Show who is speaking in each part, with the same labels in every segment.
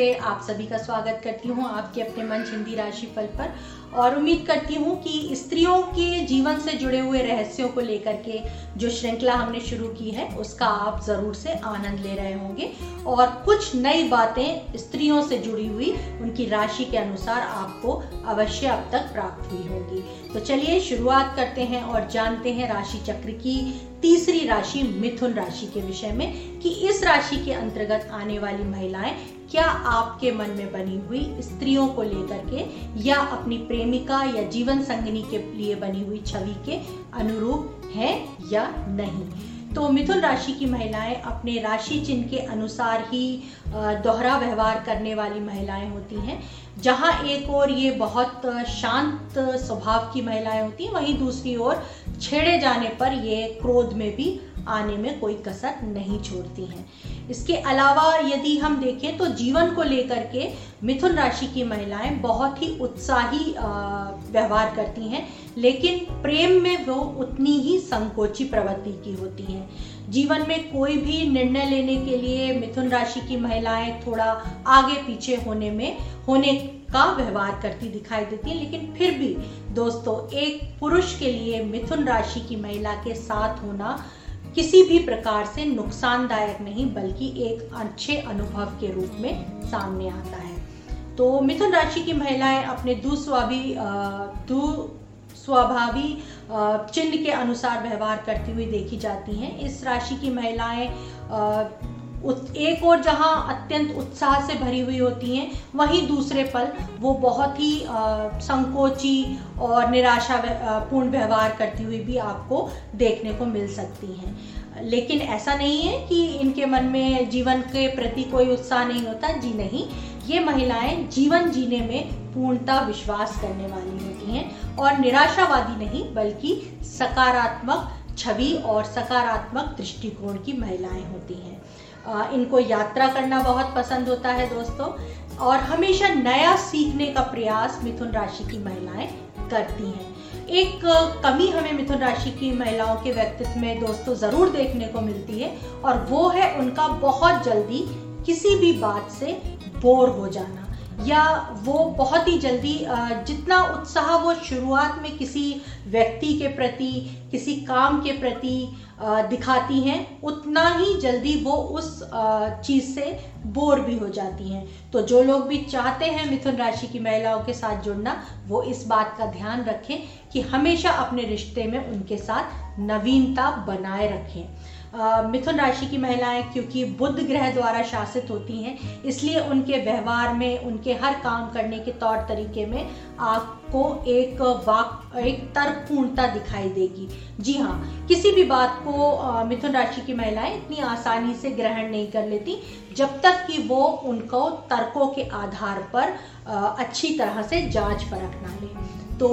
Speaker 1: से आप सभी का स्वागत करती हूँ आपके अपने मंच हिंदी राशि फल पर। और उम्मीद करती हूँ कि स्त्रियों के जीवन से जुड़े हुए रहस्यों को लेकर के जो श्रृंखला हमने शुरू की है, उसका आप ज़रूर से आनंद ले रहे होंगे। और कुछ नई बातें स्त्रियों से जुड़ी हुई, उनकी राशि के अनुसार आपको अवश्य अब तक प्राप्त हुई होगी। तो चलिए शुरुआत करते हैं और जानते हैं राशि चक्र की तीसरी राशि, मिथुन राशि के विषय में कि इस राशि के अंतर्गत आने वाली महिलाएँ क्या आपके मन में बनी हुई स्त्रियों को लेकर के या अपनी प्रेमिका या जीवन संगनी के लिए बनी हुई छवि के अनुरूप है या नहीं? तो मिथुन राशि की महिलाएँ अपने राशि चिन्ह के अनुसार ही दोहरा व्यवहार करने वाली महिलाएँ होती हैं। जहाँ एक और ये बहुत शांत स्वभाव की महिलाएँ होती हैं, वहीं दूसरी ओर छेड़े जाने पर ये क्रोध में भी आने में कोई कसर नहीं छोड़ती हैं। इसके अलावा यदि हम देखें तो जीवन को लेकर के मिथुन राशि की महिलाएँ बहुत ही उत्साही व्यवहार करती हैं, लेकिन प्रेम में वो उतनी ही संकोची प्रवृत्ति की होती हैं। जीवन में कोई भी निर्णय लेने के लिए मिथुन राशि की महिलाएँ थोड़ा आगे पीछे होने में, होने का व्यवहार करती दिखाई देती है, लेकिन फिर भी दोस्तों, एक पुरुष के लिए मिथुन राशि की महिला के साथ होना किसी भी प्रकार से नुकसानदायक नहीं, बल्कि एक अच्छे अनुभव के रूप में सामने आता है। तो मिथुन राशि की महिलाएँ अपने दुस्वाभी दु स्वाभावी चिन्ह के अनुसार व्यवहार करती हुई देखी जाती हैं। इस राशि की महिलाएँ एक और जहाँ अत्यंत उत्साह से भरी हुई होती हैं, वहीं दूसरे पल, वो बहुत ही संकोची और निराशा पूर्ण व्यवहार करती हुई भी आपको देखने को मिल सकती हैं। लेकिन ऐसा नहीं है कि इनके मन में जीवन के प्रति कोई उत्साह नहीं होता, जी नहीं। ये महिलाएँ जीवन जीने में पूर्णता विश्वास करने वाली होती हैं, और निराशावादी नहीं, बल्कि सकारात्मक छवि और सकारात्मक दृष्टिकोण की महिलाएँ होती हैं। इनको यात्रा करना बहुत पसंद होता है दोस्तों। और हमेशा नया सीखने का प्रयास मिथुन राशि की महिलाएँ करती हैं। एक कमी हमें मिथुन राशि की महिलाओं के व्यक्तित्व में दोस्तों ज़रूर देखने को मिलती है और वो है उनका बहुत जल्दी किसी भी बात से बोर हो जाना। या वो बहुत ही जल्दी जितना उत्साह वो शुरुआत में किसी व्यक्ति के प्रति, किसी काम के प्रति दिखाती हैं, उतना ही जल्दी वो उस चीज़ से बोर भी हो जाती हैं। तो जो लोग भी चाहते हैं मिथुन राशि की महिलाओं के साथ जुड़ना, वो इस बात का ध्यान रखें कि हमेशा अपने रिश्ते में उनके साथ नवीनता बनाए रखें। मिथुन राशि की महिलाएँ, क्योंकि बुद्ध ग्रह द्वारा शासित होती हैं, इसलिए उनके व्यवहार में, उनके हर काम करने के तौर तरीके में आपको एक वाक, एक तर्कपूर्णता दिखाई देगी। जी हाँ किसी भी बात को मिथुन राशि की महिलाएँ इतनी आसानी से ग्रहण नहीं कर लेती, जब तक कि वो उनको तर्कों के आधार पर अच्छी तरह से जाँच परख ना ले। तो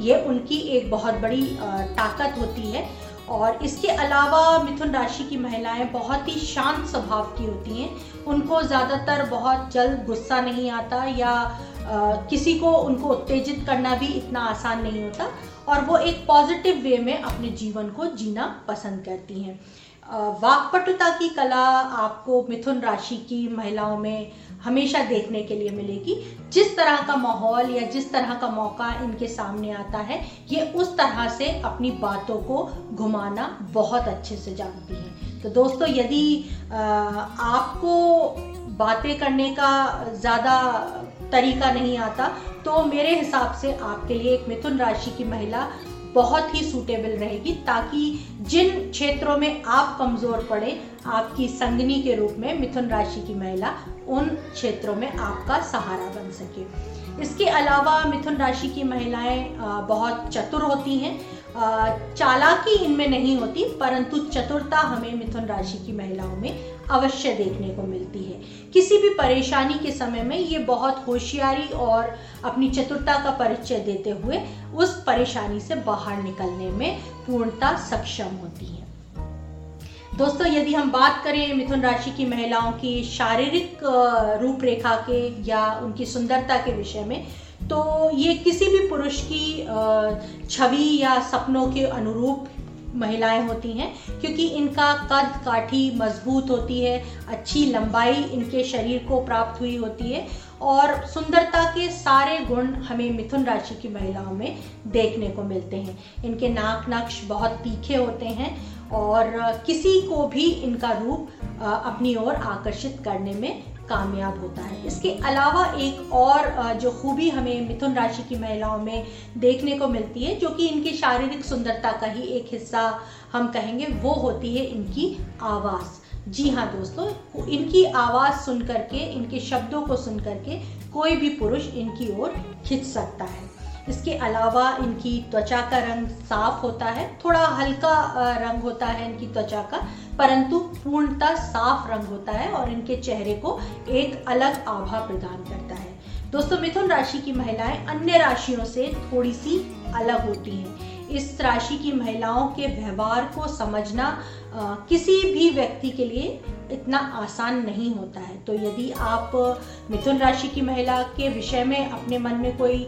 Speaker 1: ये उनकी एक बहुत बड़ी ताकत होती है। और इसके अलावा मिथुन राशि की महिलाएँ बहुत ही शांत स्वभाव की होती हैं। उनको ज़्यादातर बहुत जल्द गुस्सा नहीं आता या आ, किसी को उनको उत्तेजित करना भी इतना आसान नहीं होता और वो एक पॉजिटिव वे में अपने जीवन को जीना पसंद करती हैं। वाकपटुता की कला आपको मिथुन राशि की महिलाओं में हमेशा देखने के लिए मिलेगी। जिस तरह का माहौल या जिस तरह का मौका इनके सामने आता है, ये उस तरह से अपनी बातों को घुमाना बहुत अच्छे से जानती हैं। तो दोस्तों, यदि आपको बातें करने का ज़्यादा तरीका नहीं आता तो मेरे हिसाब से आपके लिए एक मिथुन राशि की महिला बहुत ही सूटेबल रहेगी ताकि जिन क्षेत्रों में आप कमज़ोर पड़े, आपकी संगनी के रूप में मिथुन राशि की महिला, उन क्षेत्रों में आपका सहारा बन सके। इसके अलावा मिथुन राशि की महिलाएँ बहुत चतुर होती हैं। चालाकी इनमें नहीं होती, परंतु चतुरता हमें मिथुन राशि की महिलाओं में अवश्य देखने को मिलती है। किसी भी परेशानी के समय में ये बहुत होशियारी और अपनी चतुरता का परिचय देते हुए उस परेशानी से बाहर निकलने में पूर्णता सक्षम होती है। दोस्तों, यदि हम बात करें मिथुन राशि की महिलाओं की शारीरिक रूपरेखा के या उनकी सुंदरता के विषय में तो ये किसी भी पुरुष की छवि या सपनों के अनुरूप महिलाएँ होती हैं, क्योंकि इनका कद काठी मज़बूत होती है, अच्छी लंबाई इनके शरीर को प्राप्त हुई होती है, और सुंदरता के सारे गुण हमें मिथुन राशि की महिलाओं में देखने को मिलते हैं। इनके नाक नक्श बहुत तीखे होते हैं, और किसी को भी इनका रूप अपनी ओर आकर्षित करने में कामयाब होता है। इसके अलावा एक और जो खूबी हमें मिथुन राशि की महिलाओं में देखने को मिलती है, जो कि इनकी शारीरिक सुंदरता का ही एक हिस्सा हम कहेंगे, वो होती है इनकी आवाज़। जी हाँ दोस्तों, इनकी आवाज़ सुन करके इनके शब्दों को सुन करके कोई भी पुरुष इनकी ओर खिंच सकता है। इसके अलावा इनकी त्वचा का रंग साफ़ होता है, थोड़ा हल्का रंग होता है इनकी त्वचा का, परंतु पूर्णतः साफ़ रंग होता है और इनके चेहरे को एक अलग आभा प्रदान करता है। दोस्तों, मिथुन राशि की महिलाएँ अन्य राशियों से थोड़ी सी अलग होती हैं। इस राशि की महिलाओं के व्यवहार को समझना आ, किसी भी व्यक्ति के लिए इतना आसान नहीं होता है। तो यदि आप मिथुन राशि की महिला के विषय में अपने मन में कोई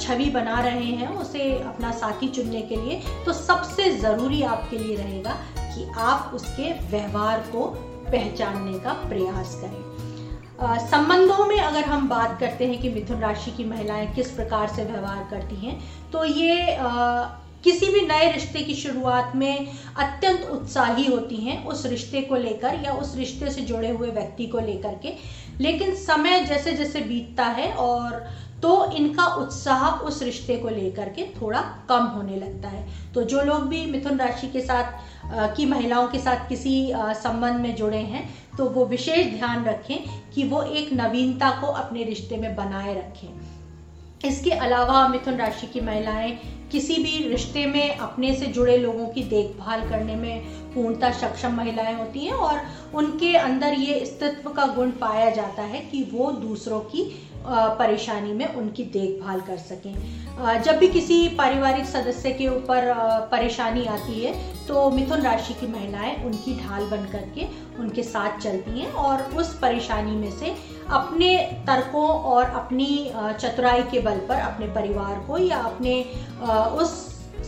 Speaker 1: छवि बना रहे हैं उसे अपना साथी चुनने के लिए तो सबसे ज़रूरी आपके लिए रहेगा कि आप उसके व्यवहार को पहचानने का प्रयास करें। संबंधों में अगर हम बात करते हैं कि मिथुन राशि की महिलाएँ किस प्रकार से व्यवहार करती हैं तो ये आ, किसी भी नए रिश्ते की शुरुआत में अत्यंत उत्साही होती हैं उस रिश्ते को लेकर या उस रिश्ते से जुड़े हुए व्यक्ति को लेकर के। लेकिन समय जैसे जैसे बीतता है और तो इनका उत्साह उस रिश्ते को लेकर के थोड़ा कम होने लगता है। तो जो लोग भी मिथुन राशि के साथ की महिलाओं के साथ किसी संबंध में जुड़े हैं तो वो विशेष ध्यान रखें कि वो एक नवीनता को अपने रिश्ते में बनाए रखें। इसके अलावा मिथुन राशि की महिलाएँ किसी भी रिश्ते में अपने से जुड़े लोगों की देखभाल करने में पूर्णता सक्षम महिलाएँ होती हैं और उनके अंदर ये अस्तित्व का गुण पाया जाता है कि वो दूसरों की परेशानी में उनकी देखभाल कर सकें। जब भी किसी पारिवारिक सदस्य के ऊपर परेशानी आती है तो मिथुन राशि की महिलाएँ उनकी ढाल बन करके उनके साथ चलती हैं और उस परेशानी में से अपने तर्कों और अपनी चतुराई के बल पर अपने परिवार को या अपने उस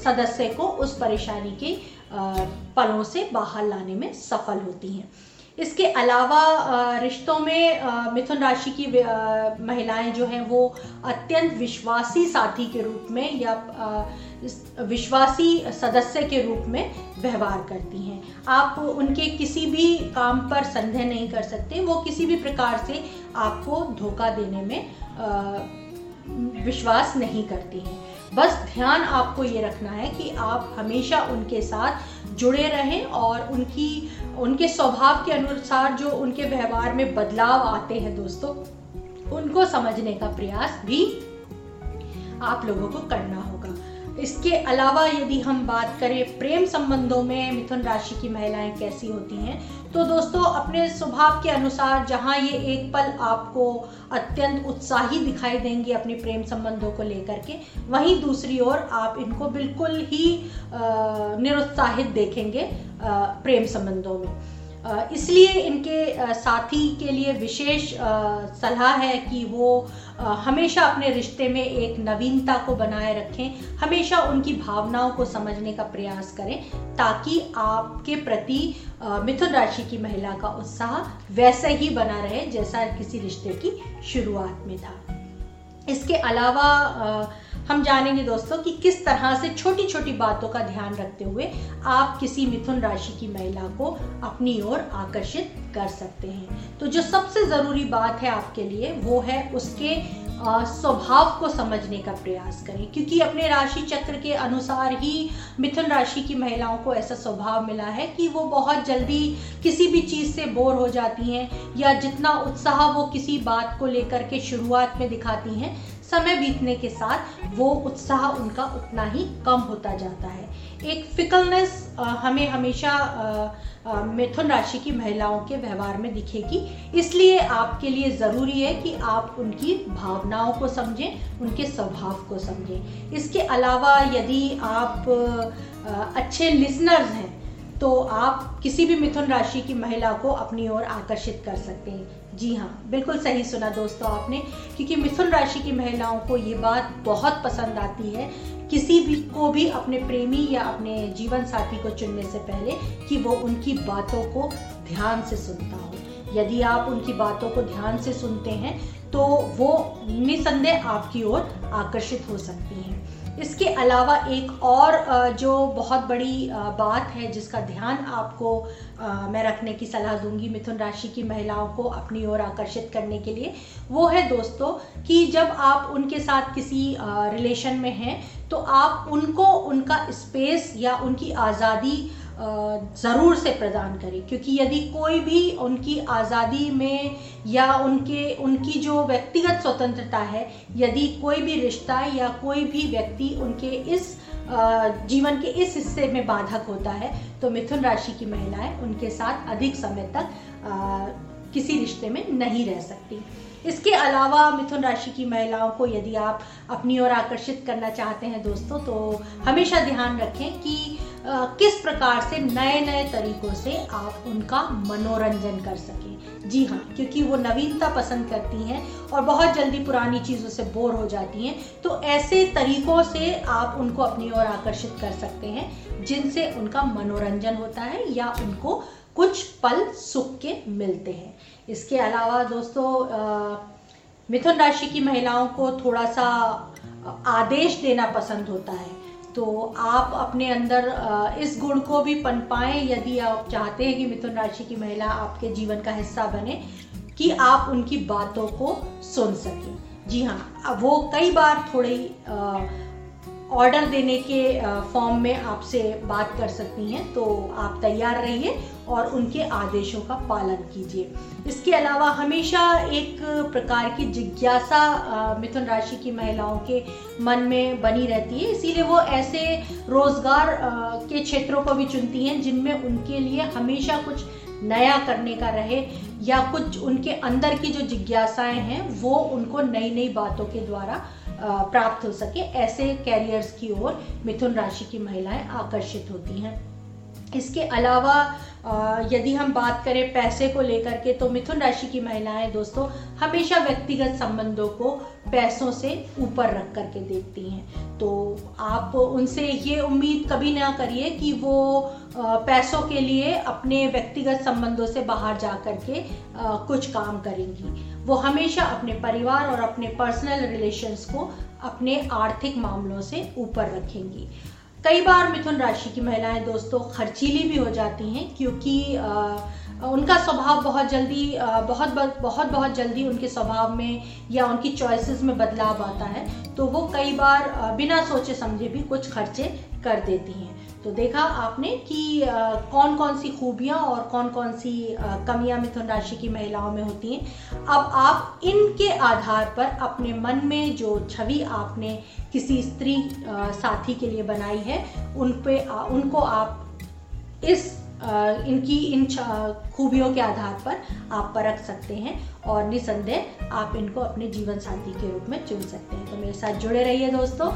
Speaker 1: सदस्य को उस परेशानी के पलों से बाहर लाने में सफल होती हैं। इसके अलावा रिश्तों में मिथुन राशि की महिलाएँ जो हैं, वो अत्यंत विश्वासी साथी के रूप में या विश्वासी सदस्य के रूप में व्यवहार करती हैं। आप उनके किसी भी काम पर संदेह नहीं कर सकते। वो किसी भी प्रकार से आपको धोखा देने में विश्वास नहीं करती हैं। बस ध्यान आपको ये रखना है कि आप हमेशा उनके साथ जुड़े रहें और उनकी उनके स्वभाव के अनुसार जो उनके व्यवहार में बदलाव आते हैं दोस्तों, उनको समझने का प्रयास भी आप लोगों को करना होगा। इसके अलावा यदि हम बात करें प्रेम संबंधों में, मिथुन राशि की महिलाएँ कैसी होती हैं तो दोस्तों, अपने स्वभाव के अनुसार जहाँ ये एक पल आपको अत्यंत उत्साही दिखाई देंगे अपने प्रेम संबंधों को लेकर के, वहीं दूसरी ओर आप इनको बिल्कुल ही निरुत्साहित देखेंगे प्रेम संबंधों में। इसलिए इनके साथी के लिए विशेष सलाह है कि वो हमेशा अपने रिश्ते में एक नवीनता को बनाए रखें, हमेशा उनकी भावनाओं को समझने का प्रयास करें, ताकि आपके प्रति मिथुन राशि की महिला का उत्साह वैसे ही बना रहे जैसा किसी रिश्ते की शुरुआत में था। इसके अलावा हम जानेंगे दोस्तों कि किस तरह से छोटी छोटी बातों का ध्यान रखते हुए आप किसी मिथुन राशि की महिला को अपनी ओर आकर्षित कर सकते हैं। तो जो सबसे ज़रूरी बात है आपके लिए, वो है उसके स्वभाव को समझने का प्रयास करें। क्योंकि अपने राशि चक्र के अनुसार ही मिथुन राशि की महिलाओं को ऐसा स्वभाव मिला है कि वो बहुत जल्दी किसी भी चीज़ से बोर हो जाती हैं या जितना उत्साह वो किसी बात को लेकर के शुरुआत में दिखाती हैं समय बीतने के साथ वो उत्साह उनका उतना ही कम होता जाता है। एक फिकलनेस हमें हमेशा मिथुन राशि की महिलाओं के व्यवहार में दिखेगी। इसलिए आपके लिए ज़रूरी है कि आप उनकी भावनाओं को समझें, उनके स्वभाव को समझें। इसके अलावा यदि आप अच्छे लिसनर्स हैं तो आप किसी भी मिथुन राशि की महिला को अपनी ओर आकर्षित कर सकते हैं। जी हाँ बिल्कुल सही सुना दोस्तों आपने, क्योंकि मिथुन राशि की महिलाओं को ये बात बहुत पसंद आती है। किसी भी को भी अपने प्रेमी या अपने जीवन साथी को चुनने से पहले कि वो उनकी बातों को ध्यान से सुनता हो। यदि आप उनकी बातों को ध्यान से सुनते हैं तो वो निसंदेह आपकी ओर आकर्षित हो सकती हैं। इसके अलावा एक और जो बहुत बड़ी बात है जिसका ध्यान आपको मैं रखने की सलाह दूँगी मिथुन राशि की महिलाओं को अपनी ओर आकर्षित करने के लिए, वो है दोस्तों कि जब आप उनके साथ किसी रिलेशन में हैं तो आप उनको, उनका स्पेस या उनकी आज़ादी ज़रूर से प्रदान करें। क्योंकि यदि कोई भी उनकी आज़ादी में या उनके, उनकी जो व्यक्तिगत स्वतंत्रता है, यदि कोई भी रिश्ता या कोई भी व्यक्ति उनके इस जीवन के इस हिस्से में बाधक होता है तो मिथुन राशि की महिलाएँ उनके साथ अधिक समय तक किसी रिश्ते में नहीं रह सकती। इसके अलावा मिथुन राशि की महिलाओं को यदि आप अपनी ओर आकर्षित करना चाहते हैं दोस्तों तो हमेशा ध्यान रखें कि किस प्रकार से नए नए तरीकों से आप उनका मनोरंजन कर सकें? जी हाँ क्योंकि वो नवीनता पसंद करती हैं और बहुत जल्दी पुरानी चीज़ों से बोर हो जाती हैं तो ऐसे तरीकों से आप उनको अपनी ओर आकर्षित कर सकते हैं, जिनसे उनका मनोरंजन होता है या उनको कुछ पल सुख के मिलते हैं। इसके अलावा दोस्तों मिथुन राशि की महिलाओं को थोड़ा सा आदेश देना पसंद होता है। तो आप अपने अंदर इस गुण को भी पनपाएँ यदि आप चाहते हैं कि मिथुन राशि की महिला आपके जीवन का हिस्सा बने, कि आप उनकी बातों को सुन सकें। जी हाँ वो कई बार थोड़ी ऑर्डर देने के फॉर्म में आपसे बात कर सकती हैं तो आप तैयार रहिए और उनके आदेशों का पालन कीजिए। इसके अलावा हमेशा एक प्रकार की जिज्ञासा मिथुन राशि की महिलाओं के मन में बनी रहती है। इसीलिए वो ऐसे रोज़गार के क्षेत्रों को भी चुनती हैं जिनमें उनके लिए हमेशा कुछ नया करने का रहे या कुछ उनके अंदर की जो जिज्ञासाएँ हैं, वो उनको नई नई बातों के द्वारा प्राप्त हो सके, ऐसे कैरियर्स की ओर मिथुन राशि की महिलाएँ आकर्षित होती हैं। इसके अलावा यदि हम बात करें पैसे को लेकर के तो मिथुन राशि की महिलाएँ दोस्तों, हमेशा व्यक्तिगत संबंधों को पैसों से ऊपर रख करके देखती हैं। तो आप उनसे ये उम्मीद कभी ना करिए कि वो पैसों के लिए अपने व्यक्तिगत संबंधों से बाहर जा कर के कुछ काम करेंगी। वो हमेशा अपने परिवार और अपने पर्सनल रिलेशंस को अपने आर्थिक मामलों से ऊपर रखेंगी। कई बार मिथुन राशि की महिलाएँ दोस्तों खर्चीली भी हो जाती हैं क्योंकि उनका स्वभाव बहुत जल्दी बहुत बहुत बहुत जल्दी उनके स्वभाव में या उनकी चॉइसेस में बदलाव आता है तो वो कई बार बिना सोचे समझे भी कुछ खर्चे कर देती हैं। तो देखा आपने कि कौन कौन सी खूबियाँ और कौन कौन सी कमियाँ मिथुन राशि की महिलाओं में होती हैं। अब आप इनके आधार पर अपने मन में जो छवि आपने किसी स्त्री साथी के लिए बनाई है, उन पे उनको आप इस इनकी, इन खूबियों के आधार पर आप परख सकते हैं और निसंदेह आप इनको अपने जीवन साथी के रूप में चुन सकते हैं। तो मेरे साथ जुड़े रहिए दोस्तों।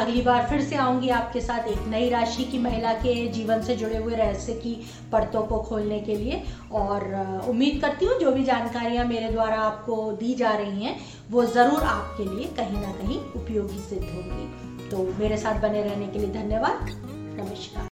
Speaker 1: अगली बार फिर से आऊँगी आपके साथ एक नई राशि की महिला के जीवन से जुड़े हुए रहस्य की परतों को खोलने के लिए। और उम्मीद करती हूँ जो भी जानकारियाँ मेरे द्वारा आपको दी जा रही हैं, वो ज़रूर आपके लिए कहीं ना कहीं उपयोगी सिद्ध होंगी। तो मेरे साथ बने रहने के लिए धन्यवाद। नमस्कार।